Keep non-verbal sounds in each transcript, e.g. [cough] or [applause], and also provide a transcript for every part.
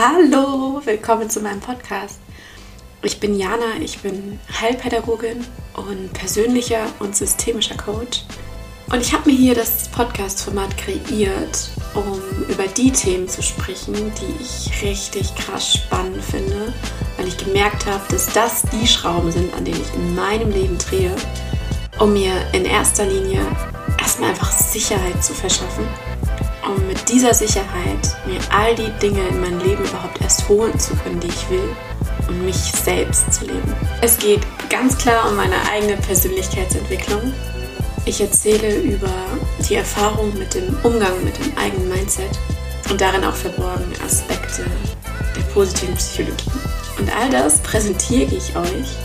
Hallo, willkommen zu meinem Podcast. Ich bin Jana, ich bin Heilpädagogin und persönlicher und systemischer Coach. Und ich habe mir hier das Podcast-Format kreiert, um über die Themen zu sprechen, die ich richtig krass spannend finde, weil ich gemerkt habe, dass das die Schrauben sind, an denen ich in meinem Leben drehe, um mir in erster Linie erstmal einfach Sicherheit zu verschaffen um mit dieser Sicherheit mir all die Dinge in mein Leben überhaupt erst holen zu können, die ich will und mich selbst zu leben. Es geht ganz klar um meine eigene Persönlichkeitsentwicklung. Ich erzähle über die Erfahrung mit dem Umgang mit dem eigenen Mindset und darin auch verborgene Aspekte der positiven Psychologie. Und all das präsentiere ich euch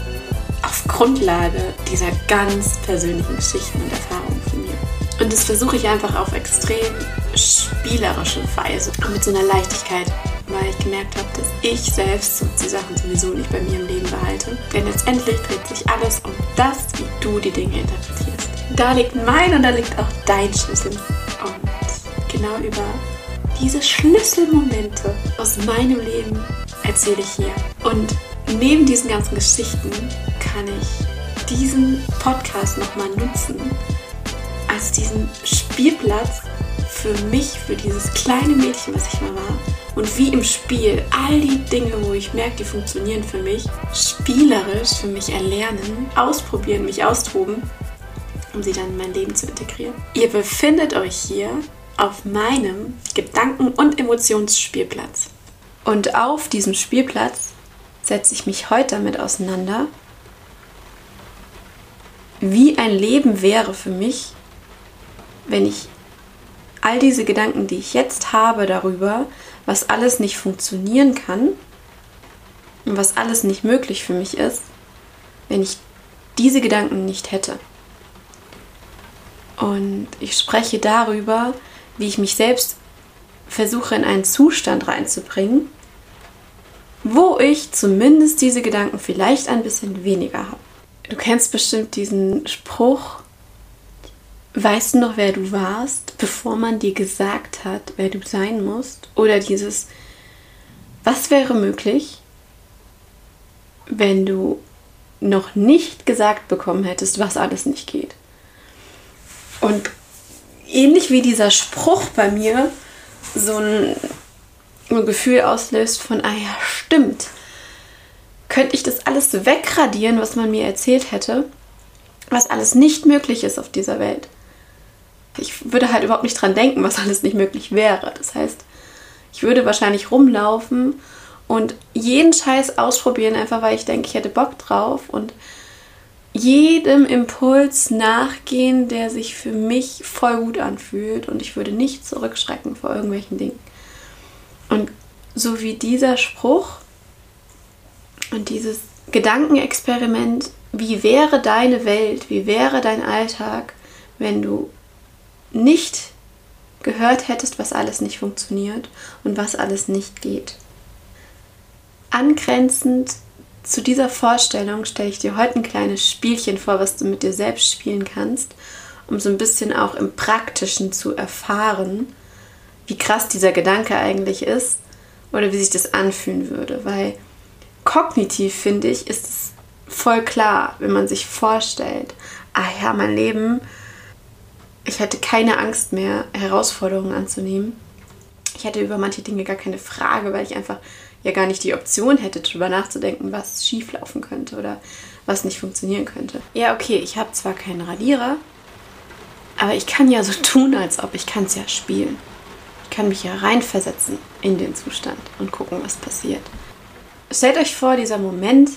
auf Grundlage dieser ganz persönlichen Geschichten und Erfahrungen von mir. Und das versuche ich einfach auf extrem spielerische Weise und mit so einer Leichtigkeit, weil ich gemerkt habe, dass ich selbst so die Sachen sowieso nicht bei mir im Leben behalte. Denn letztendlich dreht sich alles um das, wie du die Dinge interpretierst. Da liegt mein und da liegt auch dein Schlüssel. Und genau über diese Schlüsselmomente aus meinem Leben erzähle ich hier. Und neben diesen ganzen Geschichten kann ich diesen Podcast nochmal nutzen als diesen Spielplatz für mich, für dieses kleine Mädchen, was ich mal war. Und wie im Spiel all die Dinge, wo ich merke, die funktionieren für mich, spielerisch für mich erlernen, ausprobieren, mich austoben, um sie dann in mein Leben zu integrieren. Ihr befindet euch hier auf meinem Gedanken- und Emotionsspielplatz. Und auf diesem Spielplatz setze ich mich heute damit auseinander, wie ein Leben wäre für mich, wenn ich all diese Gedanken, die ich jetzt habe darüber, was alles nicht funktionieren kann und was alles nicht möglich für mich ist, wenn ich diese Gedanken nicht hätte. Und ich spreche darüber, wie ich mich selbst versuche in einen Zustand reinzubringen, wo ich zumindest diese Gedanken vielleicht ein bisschen weniger habe. Du kennst bestimmt diesen Spruch, Weißt du noch, wer du warst, bevor man dir gesagt hat, wer du sein musst? Oder dieses, was wäre möglich, wenn du noch nicht gesagt bekommen hättest, was alles nicht geht? Und ähnlich wie dieser Spruch bei mir so ein, ein Gefühl auslöst von, ah ja, stimmt, könnte ich das alles wegradieren, was man mir erzählt hätte, was alles nicht möglich ist auf dieser Welt ich würde halt überhaupt nicht dran denken, was alles nicht möglich wäre. Das heißt, ich würde wahrscheinlich rumlaufen und jeden Scheiß ausprobieren, einfach weil ich denke, ich hätte Bock drauf und jedem Impuls nachgehen, der sich für mich voll gut anfühlt und ich würde nicht zurückschrecken vor irgendwelchen Dingen. Und so wie dieser Spruch und dieses Gedankenexperiment, wie wäre deine Welt, wie wäre dein Alltag, wenn du nicht gehört hättest, was alles nicht funktioniert und was alles nicht geht. Angrenzend zu dieser Vorstellung stelle ich dir heute ein kleines Spielchen vor, was du mit dir selbst spielen kannst, um so ein bisschen auch im Praktischen zu erfahren, wie krass dieser Gedanke eigentlich ist oder wie sich das anfühlen würde. Weil kognitiv finde ich, ist es voll klar, wenn man sich vorstellt, ah ja, mein Leben ich hätte keine Angst mehr, Herausforderungen anzunehmen. Ich hätte über manche Dinge gar keine Frage, weil ich einfach ja gar nicht die Option hätte, darüber nachzudenken, was schieflaufen könnte oder was nicht funktionieren könnte. Ja, okay, ich habe zwar keinen Radierer, aber ich kann ja so tun, als ob ich kann es ja spielen. Ich kann mich ja reinversetzen in den Zustand und gucken, was passiert. Stellt euch vor, dieser Moment,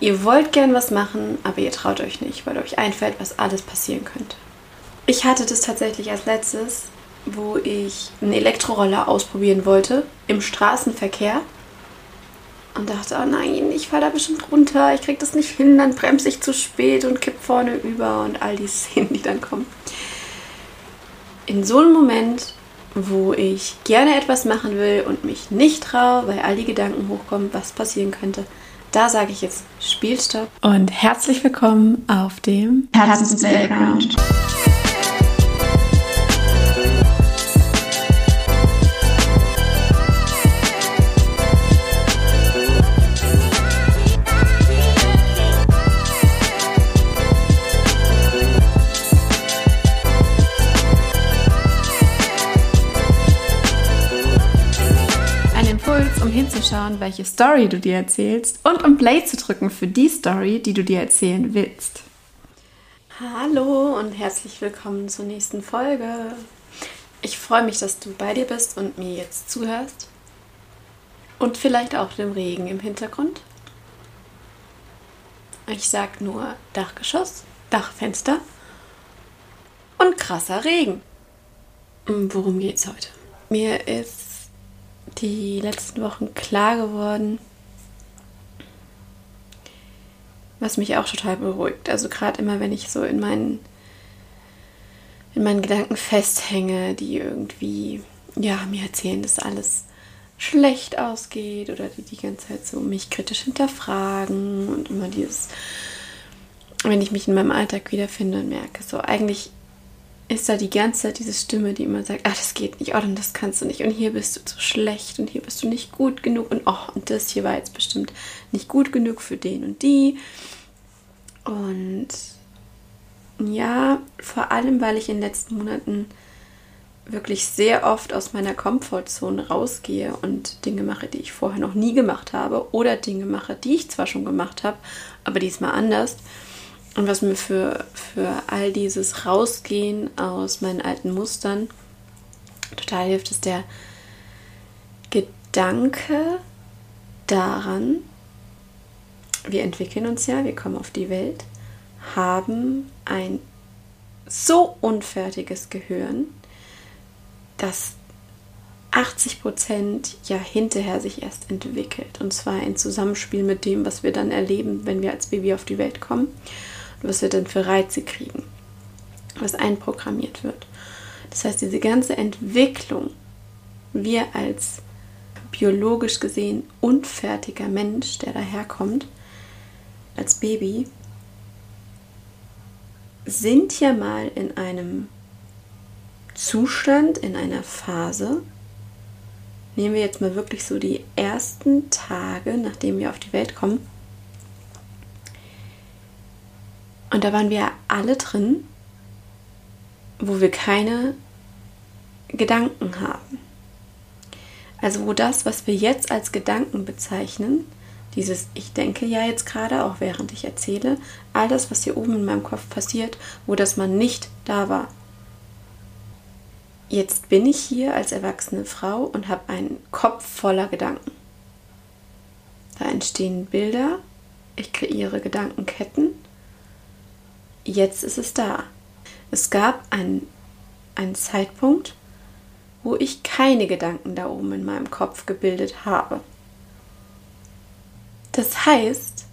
ihr wollt gern was machen, aber ihr traut euch nicht, weil euch einfällt, was alles passieren könnte. Ich hatte das tatsächlich als letztes, wo ich einen Elektroroller ausprobieren wollte im Straßenverkehr und dachte, oh nein, ich falle da bestimmt runter, ich krieg das nicht hin, dann bremse ich zu spät und kipp vorne über und all die [laughs] Szenen, die dann kommen. In so einem Moment, wo ich gerne etwas machen will und mich nicht traue, weil all die Gedanken hochkommen, was passieren könnte, da sage ich jetzt Spielstopp und herzlich willkommen auf dem Herzens Playground. Hinzuschauen, welche Story du dir erzählst und um Play zu drücken für die Story, die du dir erzählen willst. Hallo und herzlich willkommen zur nächsten Folge. Ich freue mich, dass du bei dir bist und mir jetzt zuhörst. Und vielleicht auch dem Regen im Hintergrund. Ich sag nur Dachgeschoss, Dachfenster und krasser Regen. Worum geht's heute? Mir ist die letzten Wochen klar geworden, was mich auch total beruhigt. Also gerade immer, wenn ich so in meinen in meinen Gedanken festhänge, die irgendwie ja mir erzählen, dass alles schlecht ausgeht oder die die ganze Zeit so mich kritisch hinterfragen und immer dieses, wenn ich mich in meinem Alltag wiederfinde und merke, so eigentlich ist da die ganze Zeit diese Stimme, die immer sagt, ah, das geht nicht, oh, dann das kannst du nicht und hier bist du zu schlecht und hier bist du nicht gut genug und oh, und das hier war jetzt bestimmt nicht gut genug für den und die. Und ja, vor allem, weil ich in den letzten Monaten wirklich sehr oft aus meiner Komfortzone rausgehe und Dinge mache, die ich vorher noch nie gemacht habe oder Dinge mache, die ich zwar schon gemacht habe, aber diesmal anders. Und was mir für, für all dieses Rausgehen aus meinen alten Mustern total hilft, ist der Gedanke daran, wir entwickeln uns ja, wir kommen auf die Welt, haben ein so unfertiges Gehirn, dass 80 Prozent ja hinterher sich erst entwickelt. Und zwar in Zusammenspiel mit dem, was wir dann erleben, wenn wir als Baby auf die Welt kommen was wir dann für Reize kriegen, was einprogrammiert wird. Das heißt, diese ganze Entwicklung, wir als biologisch gesehen unfertiger Mensch, der daherkommt, als Baby, sind ja mal in einem Zustand, in einer Phase, nehmen wir jetzt mal wirklich so die ersten Tage, nachdem wir auf die Welt kommen. Und da waren wir alle drin, wo wir keine Gedanken haben. Also wo das, was wir jetzt als Gedanken bezeichnen, dieses Ich denke ja jetzt gerade, auch während ich erzähle, all das, was hier oben in meinem Kopf passiert, wo das mal nicht da war, Jetzt bin ich hier als erwachsene Frau und habe einen Kopf voller Gedanken. Da entstehen Bilder, ich kreiere Gedankenketten. Jetzt ist es da. Es gab einen, einen Zeitpunkt, wo ich keine Gedanken da oben in meinem Kopf gebildet habe. Das heißt,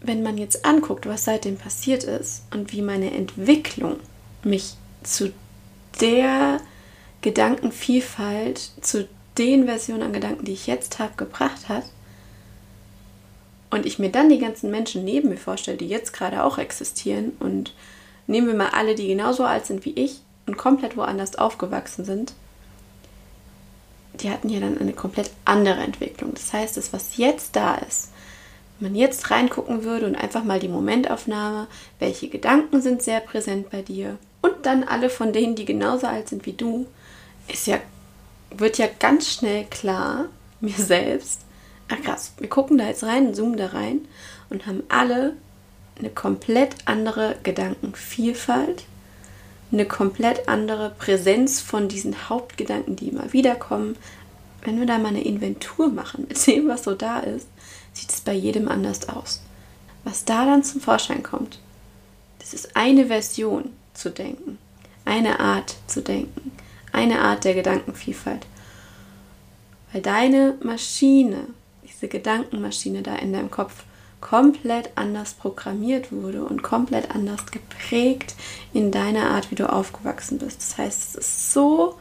wenn man jetzt anguckt, was seitdem passiert ist und wie meine Entwicklung mich zu der Gedankenvielfalt zu den Versionen an Gedanken, die ich jetzt habe, gebracht hat, und ich mir dann die ganzen Menschen neben mir vorstelle, die jetzt gerade auch existieren, und nehmen wir mal alle, die genauso alt sind wie ich und komplett woanders aufgewachsen sind, die hatten ja dann eine komplett andere Entwicklung. Das heißt, das, was jetzt da ist, wenn man jetzt reingucken würde und einfach mal die Momentaufnahme, welche Gedanken sind sehr präsent bei dir und dann alle von denen, die genauso alt sind wie du, ist ja, wird ja ganz schnell klar, [laughs] mir selbst, ach krass, wir gucken da jetzt rein, zoomen da rein und haben alle eine komplett andere Gedankenvielfalt, eine komplett andere Präsenz von diesen Hauptgedanken, die immer wieder kommen. Wenn wir da mal eine Inventur machen [laughs] mit dem, was so da ist, sieht es bei jedem anders aus. Was da dann zum Vorschein kommt, das ist eine Version zu denken, eine Art zu denken, eine Art der Gedankenvielfalt. Weil deine Maschine, diese Gedankenmaschine da in deinem Kopf, komplett anders programmiert wurde und komplett anders geprägt in deiner Art, wie du aufgewachsen bist. Das heißt, es ist so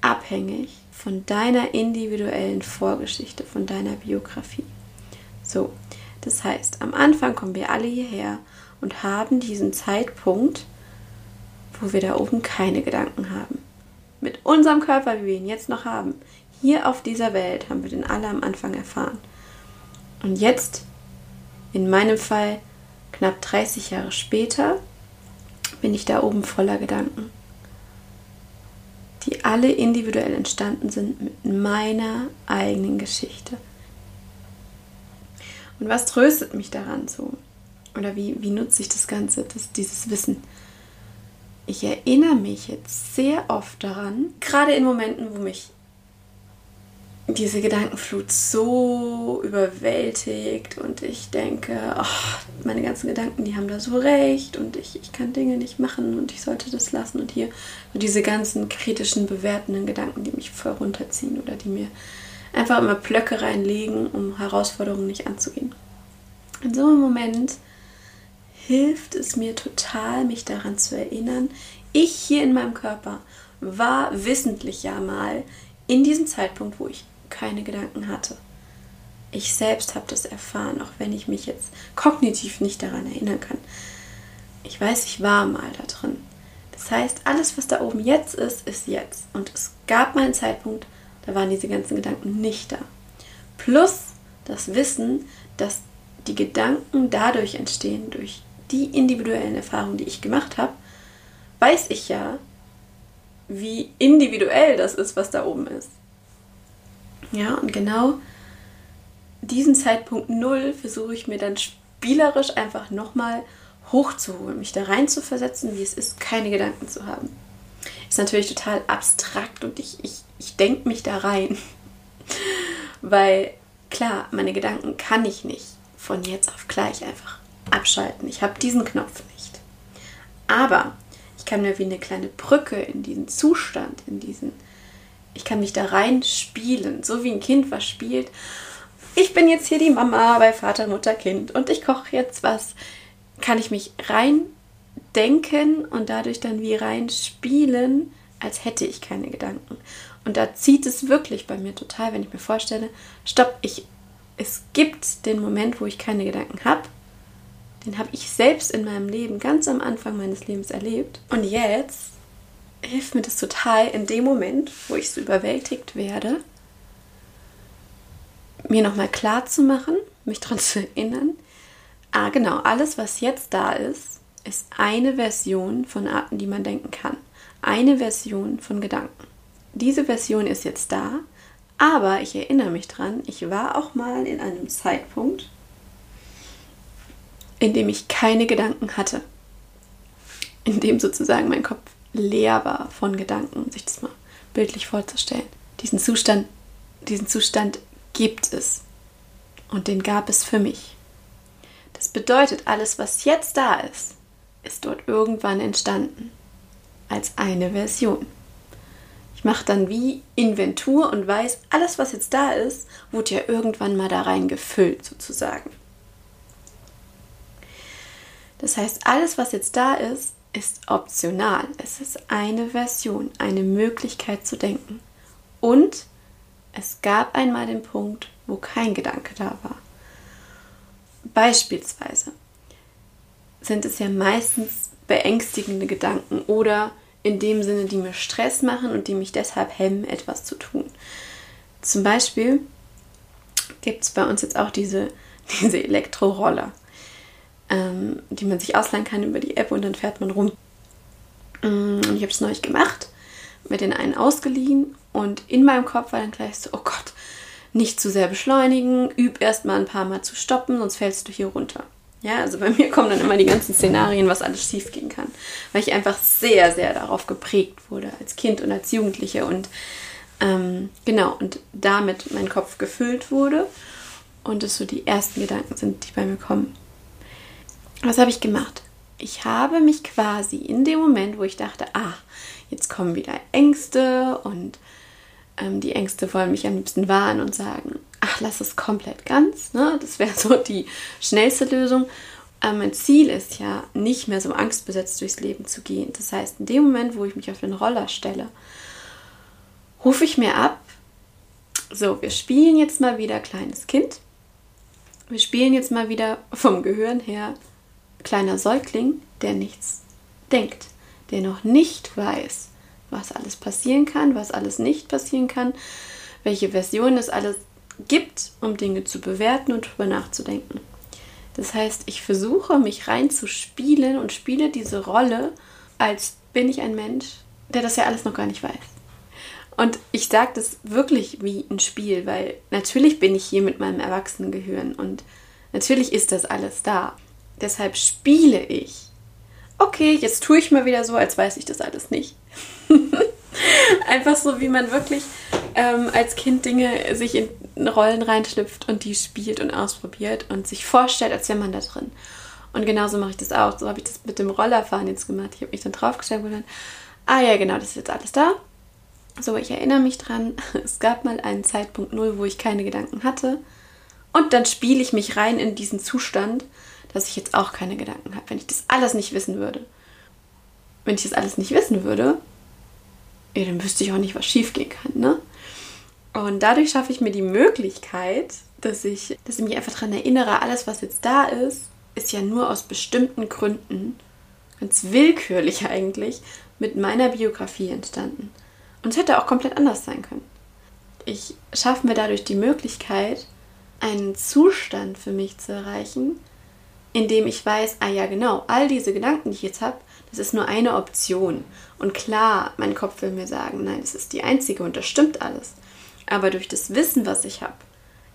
abhängig von deiner individuellen Vorgeschichte, von deiner Biografie. So, das heißt, am Anfang kommen wir alle hierher und haben diesen Zeitpunkt, wo wir da oben keine Gedanken haben mit unserem Körper, wie wir ihn jetzt noch haben, hier auf dieser Welt, haben wir den alle am Anfang erfahren. Und jetzt, in meinem Fall, knapp 30 Jahre später, bin ich da oben voller Gedanken, die alle individuell entstanden sind mit meiner eigenen Geschichte. Und was tröstet mich daran so? Oder wie, wie nutze ich das Ganze, das, dieses Wissen? Ich erinnere mich jetzt sehr oft daran, gerade in Momenten, wo mich diese Gedankenflut so überwältigt und ich denke, oh, meine ganzen Gedanken, die haben da so recht und ich, ich kann Dinge nicht machen und ich sollte das lassen und hier und diese ganzen kritischen, bewertenden Gedanken, die mich voll runterziehen oder die mir einfach immer Blöcke reinlegen, um Herausforderungen nicht anzugehen. In so einem Moment hilft es mir total, mich daran zu erinnern, ich hier in meinem Körper war wissentlich ja mal in diesem Zeitpunkt, wo ich keine Gedanken hatte. Ich selbst habe das erfahren, auch wenn ich mich jetzt kognitiv nicht daran erinnern kann. Ich weiß, ich war mal da drin. Das heißt, alles, was da oben jetzt ist, ist jetzt. Und es gab mal einen Zeitpunkt, da waren diese ganzen Gedanken nicht da. Plus das Wissen, dass die Gedanken dadurch entstehen, durch die individuellen Erfahrungen, die ich gemacht habe, weiß ich ja, wie individuell das ist, was da oben ist. Ja, und genau diesen Zeitpunkt Null versuche ich mir dann spielerisch einfach nochmal hochzuholen, mich da rein zu versetzen, wie es ist, keine Gedanken zu haben. Ist natürlich total abstrakt und ich, ich, ich denke mich da rein. [laughs] Weil klar, meine Gedanken kann ich nicht von jetzt auf gleich einfach abschalten. Ich habe diesen Knopf nicht. Aber ich kann mir wie eine kleine Brücke in diesen Zustand, in diesen ich kann mich da rein spielen, so wie ein Kind was spielt. Ich bin jetzt hier die Mama bei Vater, Mutter, Kind und ich koche jetzt was. Kann ich mich rein denken und dadurch dann wie rein spielen, als hätte ich keine Gedanken. Und da zieht es wirklich bei mir total, wenn ich mir vorstelle, stopp, ich, es gibt den Moment, wo ich keine Gedanken habe. Den habe ich selbst in meinem Leben ganz am Anfang meines Lebens erlebt. Und jetzt hilft mir das total in dem Moment, wo ich so überwältigt werde, mir nochmal klar zu machen, mich daran zu erinnern, ah genau, alles, was jetzt da ist, ist eine Version von Arten, die man denken kann. Eine Version von Gedanken. Diese Version ist jetzt da, aber ich erinnere mich dran, ich war auch mal in einem Zeitpunkt, in dem ich keine Gedanken hatte. In dem sozusagen mein Kopf leer war von Gedanken, sich das mal bildlich vorzustellen. Diesen Zustand, diesen Zustand gibt es. Und den gab es für mich. Das bedeutet, alles, was jetzt da ist, ist dort irgendwann entstanden. Als eine Version. Ich mache dann wie Inventur und weiß, alles, was jetzt da ist, wurde ja irgendwann mal da rein gefüllt, sozusagen. Das heißt, alles, was jetzt da ist, ist optional. Es ist eine Version, eine Möglichkeit zu denken. Und es gab einmal den Punkt, wo kein Gedanke da war. Beispielsweise sind es ja meistens beängstigende Gedanken oder in dem Sinne, die mir Stress machen und die mich deshalb hemmen, etwas zu tun. Zum Beispiel gibt es bei uns jetzt auch diese, [laughs] diese Elektroroller ähm, die man sich ausleihen kann über die App und dann fährt man rum. Mm, und ich habe es neulich gemacht, mir den einen ausgeliehen und in meinem Kopf war dann gleich so, oh Gott, nicht zu sehr beschleunigen, üb erst mal ein paar Mal zu stoppen, sonst fällst du hier runter. Ja, also bei mir kommen dann immer die ganzen Szenarien, was alles schief gehen kann, weil ich einfach sehr, sehr darauf geprägt wurde als Kind und als Jugendliche und ähm, genau und damit mein Kopf gefüllt wurde und es so die ersten Gedanken sind, die bei mir kommen was habe ich gemacht? Ich habe mich quasi in dem Moment, wo ich dachte, ah, jetzt kommen wieder Ängste und ähm, die Ängste wollen mich am liebsten warnen und sagen, ach, lass es komplett ganz. Ne? Das wäre so die schnellste Lösung. Aber mein Ziel ist ja, nicht mehr so angstbesetzt durchs Leben zu gehen. Das heißt, in dem Moment, wo ich mich auf den Roller stelle, rufe ich mir ab, so, wir spielen jetzt mal wieder kleines Kind. Wir spielen jetzt mal wieder vom Gehirn her kleiner Säugling, der nichts denkt, der noch nicht weiß, was alles passieren kann, was alles nicht passieren kann, welche Versionen es alles gibt, um Dinge zu bewerten und darüber nachzudenken. Das heißt, ich versuche mich reinzuspielen und spiele diese Rolle, als bin ich ein Mensch, der das ja alles noch gar nicht weiß. Und ich sage das wirklich wie ein Spiel, weil natürlich bin ich hier mit meinem Erwachsenengehirn und Natürlich ist das alles da. Deshalb spiele ich. Okay, jetzt tue ich mal wieder so, als weiß ich das alles nicht. [laughs] Einfach so, wie man wirklich ähm, als Kind Dinge sich in Rollen reinschlüpft und die spielt und ausprobiert und sich vorstellt, als wäre man da drin. Und genauso mache ich das auch. So habe ich das mit dem Rollerfahren jetzt gemacht. Ich habe mich dann draufgestellt und dann, ah ja, genau, das ist jetzt alles da. So, ich erinnere mich dran, [laughs] es gab mal einen Zeitpunkt null, wo ich keine Gedanken hatte. Und dann spiele ich mich rein in diesen Zustand, dass ich jetzt auch keine Gedanken habe, wenn ich das alles nicht wissen würde. Wenn ich das alles nicht wissen würde, ja, dann wüsste ich auch nicht, was schiefgehen kann, ne? Und dadurch schaffe ich mir die Möglichkeit, dass ich, dass ich mich einfach daran erinnere, alles, was jetzt da ist, ist ja nur aus bestimmten Gründen, ganz willkürlich eigentlich, mit meiner Biografie entstanden. Und es hätte auch komplett anders sein können. Ich schaffe mir dadurch die Möglichkeit, einen Zustand für mich zu erreichen, in dem ich weiß, ah ja genau, all diese Gedanken, die ich jetzt habe, das ist nur eine Option. Und klar, mein Kopf will mir sagen, nein, das ist die einzige und das stimmt alles. Aber durch das Wissen, was ich habe,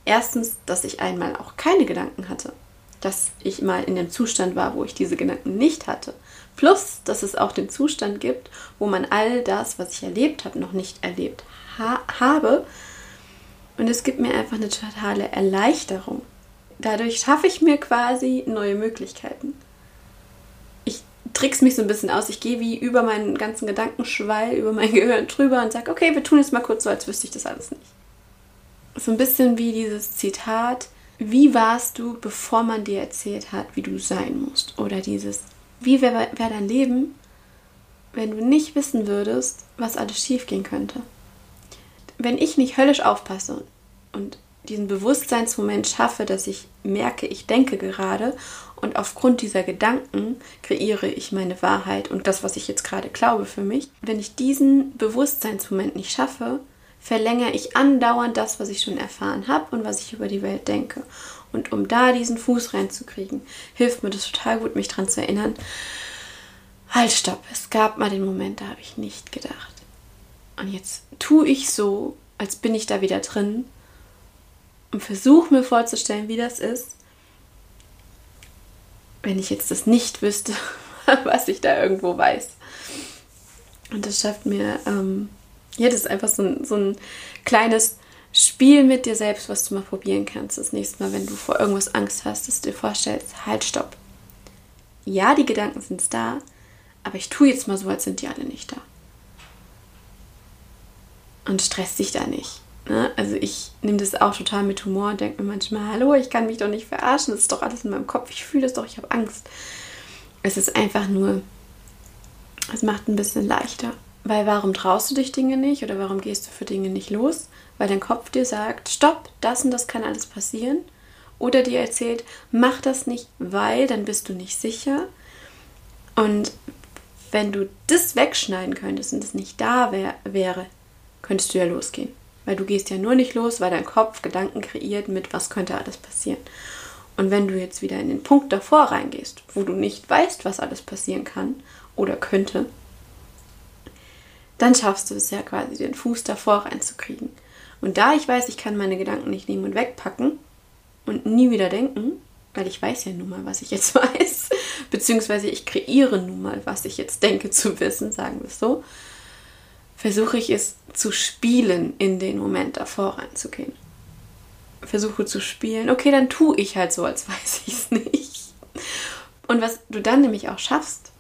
erstens, dass ich einmal auch keine Gedanken hatte, dass ich mal in dem Zustand war, wo ich diese Gedanken nicht hatte, plus, dass es auch den Zustand gibt, wo man all das, was ich erlebt habe, noch nicht erlebt ha habe. Und es gibt mir einfach eine totale Erleichterung. Dadurch schaffe ich mir quasi neue Möglichkeiten trickst mich so ein bisschen aus. Ich gehe wie über meinen ganzen Gedankenschwall, über mein [laughs] Gehirn drüber und sage, okay, wir tun jetzt mal kurz so, als wüsste ich das alles nicht. So ein bisschen wie dieses Zitat, wie warst du, bevor man dir erzählt hat, wie du sein musst? Oder dieses, wie wäre wär dein Leben, wenn du nicht wissen würdest, was alles schiefgehen könnte? Wenn ich nicht höllisch aufpasse und diesen Bewusstseinsmoment schaffe, dass ich merke, ich denke gerade und aufgrund dieser Gedanken kreiere ich meine Wahrheit und das, was ich jetzt gerade glaube für mich. Wenn ich diesen Bewusstseinsmoment nicht schaffe, verlängere ich andauernd das, was ich schon erfahren habe und was ich über die Welt denke. Und um da diesen Fuß reinzukriegen, hilft mir das total gut, mich daran zu erinnern. Halt, stopp, es gab mal den Moment, da habe ich nicht gedacht. Und jetzt tue ich so, als bin ich da wieder drin und versuche mir vorzustellen, wie das ist, wenn ich jetzt das nicht wüsste, [laughs] was ich da irgendwo weiß. Und das schafft mir, ähm, ja, das ist einfach so ein, so ein kleines Spiel mit dir selbst, was du mal probieren kannst. Das nächste Mal, wenn du vor irgendwas Angst hast, dass du dir vorstellst, halt, stopp. Ja, die Gedanken sind da, aber ich tue jetzt mal so, als sind die alle nicht da. Und stress dich da nicht. Ne? Also ich nehme das auch total mit Humor und denke mir manchmal, hallo, ich kann mich doch nicht verarschen, das ist doch alles in meinem Kopf, ich fühle das doch, ich habe Angst. Es ist einfach nur, es macht ein bisschen leichter. Weil warum traust du dich Dinge nicht oder warum gehst du für Dinge nicht los? Weil dein Kopf dir sagt, stopp, das und das kann alles passieren. Oder dir erzählt, mach das nicht, weil dann bist du nicht sicher. Und wenn du das wegschneiden könntest und es nicht da wär, wäre, könntest du ja losgehen. Weil du gehst ja nur nicht los, weil dein Kopf Gedanken kreiert mit, was könnte alles passieren. Und wenn du jetzt wieder in den Punkt davor reingehst, wo du nicht weißt, was alles passieren kann oder könnte, dann schaffst du es ja quasi, den Fuß davor reinzukriegen. Und da ich weiß, ich kann meine Gedanken nicht nehmen und wegpacken und nie wieder denken, weil ich weiß ja nun mal, was ich jetzt [laughs] weiß, beziehungsweise ich kreiere nun mal, was ich jetzt denke zu wissen, sagen wir es so, versuche ich es zu spielen, in den Moment davor reinzugehen. Versuche zu spielen, okay, dann tue ich halt so, als [laughs] weiß ich es nicht. Und was du dann nämlich auch schaffst,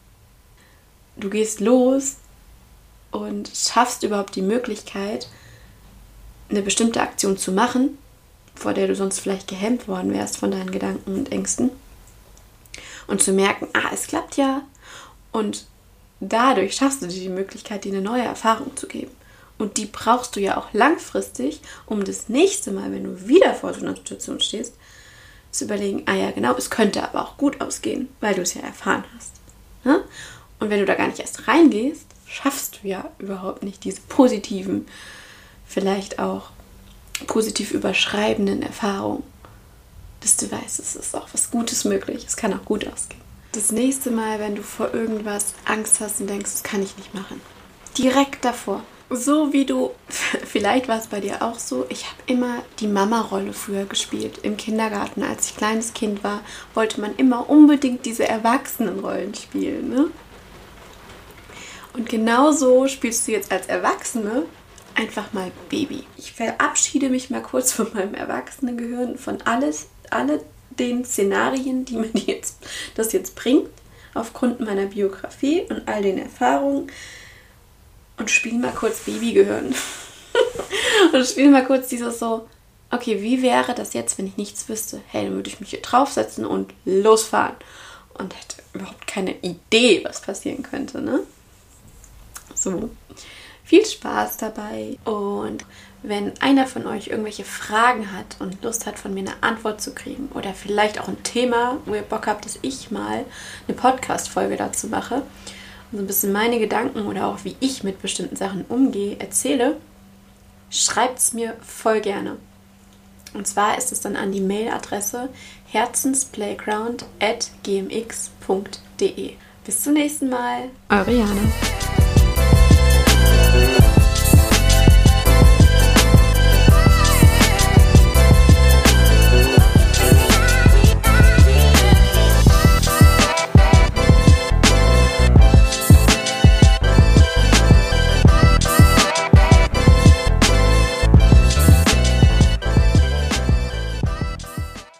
du gehst los und schaffst überhaupt die Möglichkeit, eine bestimmte Aktion zu machen, vor der du sonst vielleicht gehemmt worden wärst von deinen Gedanken und Ängsten. Und zu merken, ah, es klappt ja. Und dadurch schaffst du dir die Möglichkeit, dir eine neue Erfahrung zu geben. Und die brauchst du ja auch langfristig, um das nächste Mal, wenn du wieder vor so einer Situation stehst, zu überlegen, ah ja, genau, es könnte aber auch gut ausgehen, weil du es ja erfahren hast. Und wenn du da gar nicht erst reingehst, schaffst du ja überhaupt nicht diese positiven, vielleicht auch positiv überschreibenden Erfahrungen, dass du weißt, es ist auch was Gutes möglich, es kann auch gut ausgehen das nächste Mal, wenn du vor irgendwas Angst hast und denkst, das kann ich nicht machen, direkt davor, so wie du, [laughs] vielleicht war es bei dir auch so, ich habe immer die Mama-Rolle früher gespielt. Im Kindergarten, als ich kleines Kind war, wollte man immer unbedingt diese Erwachsenenrollen spielen. Ne? Und genauso spielst du jetzt als Erwachsene einfach mal Baby. Ich verabschiede mich mal kurz von meinem Erwachsenengehirn, von alles, alle den Szenarien, die mir [laughs] jetzt, das jetzt bringt, aufgrund meiner Biografie und all den Erfahrungen und spiele mal kurz Babygehirn. [laughs] und spiele mal kurz dieses so, okay, wie wäre das jetzt, wenn ich nichts wüsste? Hey, dann würde ich mich hier draufsetzen und losfahren. Und hätte überhaupt keine Idee, was passieren könnte, ne? So. Viel Spaß dabei und wenn einer von euch irgendwelche Fragen hat und Lust hat, von mir eine Antwort zu kriegen oder vielleicht auch ein Thema, wo ihr Bock habt, dass ich mal eine Podcast-Folge dazu mache und so ein bisschen meine Gedanken oder auch wie ich mit bestimmten Sachen umgehe, erzähle, schreibt es mir voll gerne. Und zwar ist es dann an die Mailadresse herzensplayground at gmx.de. Bis zum nächsten Mal. Eure Jana.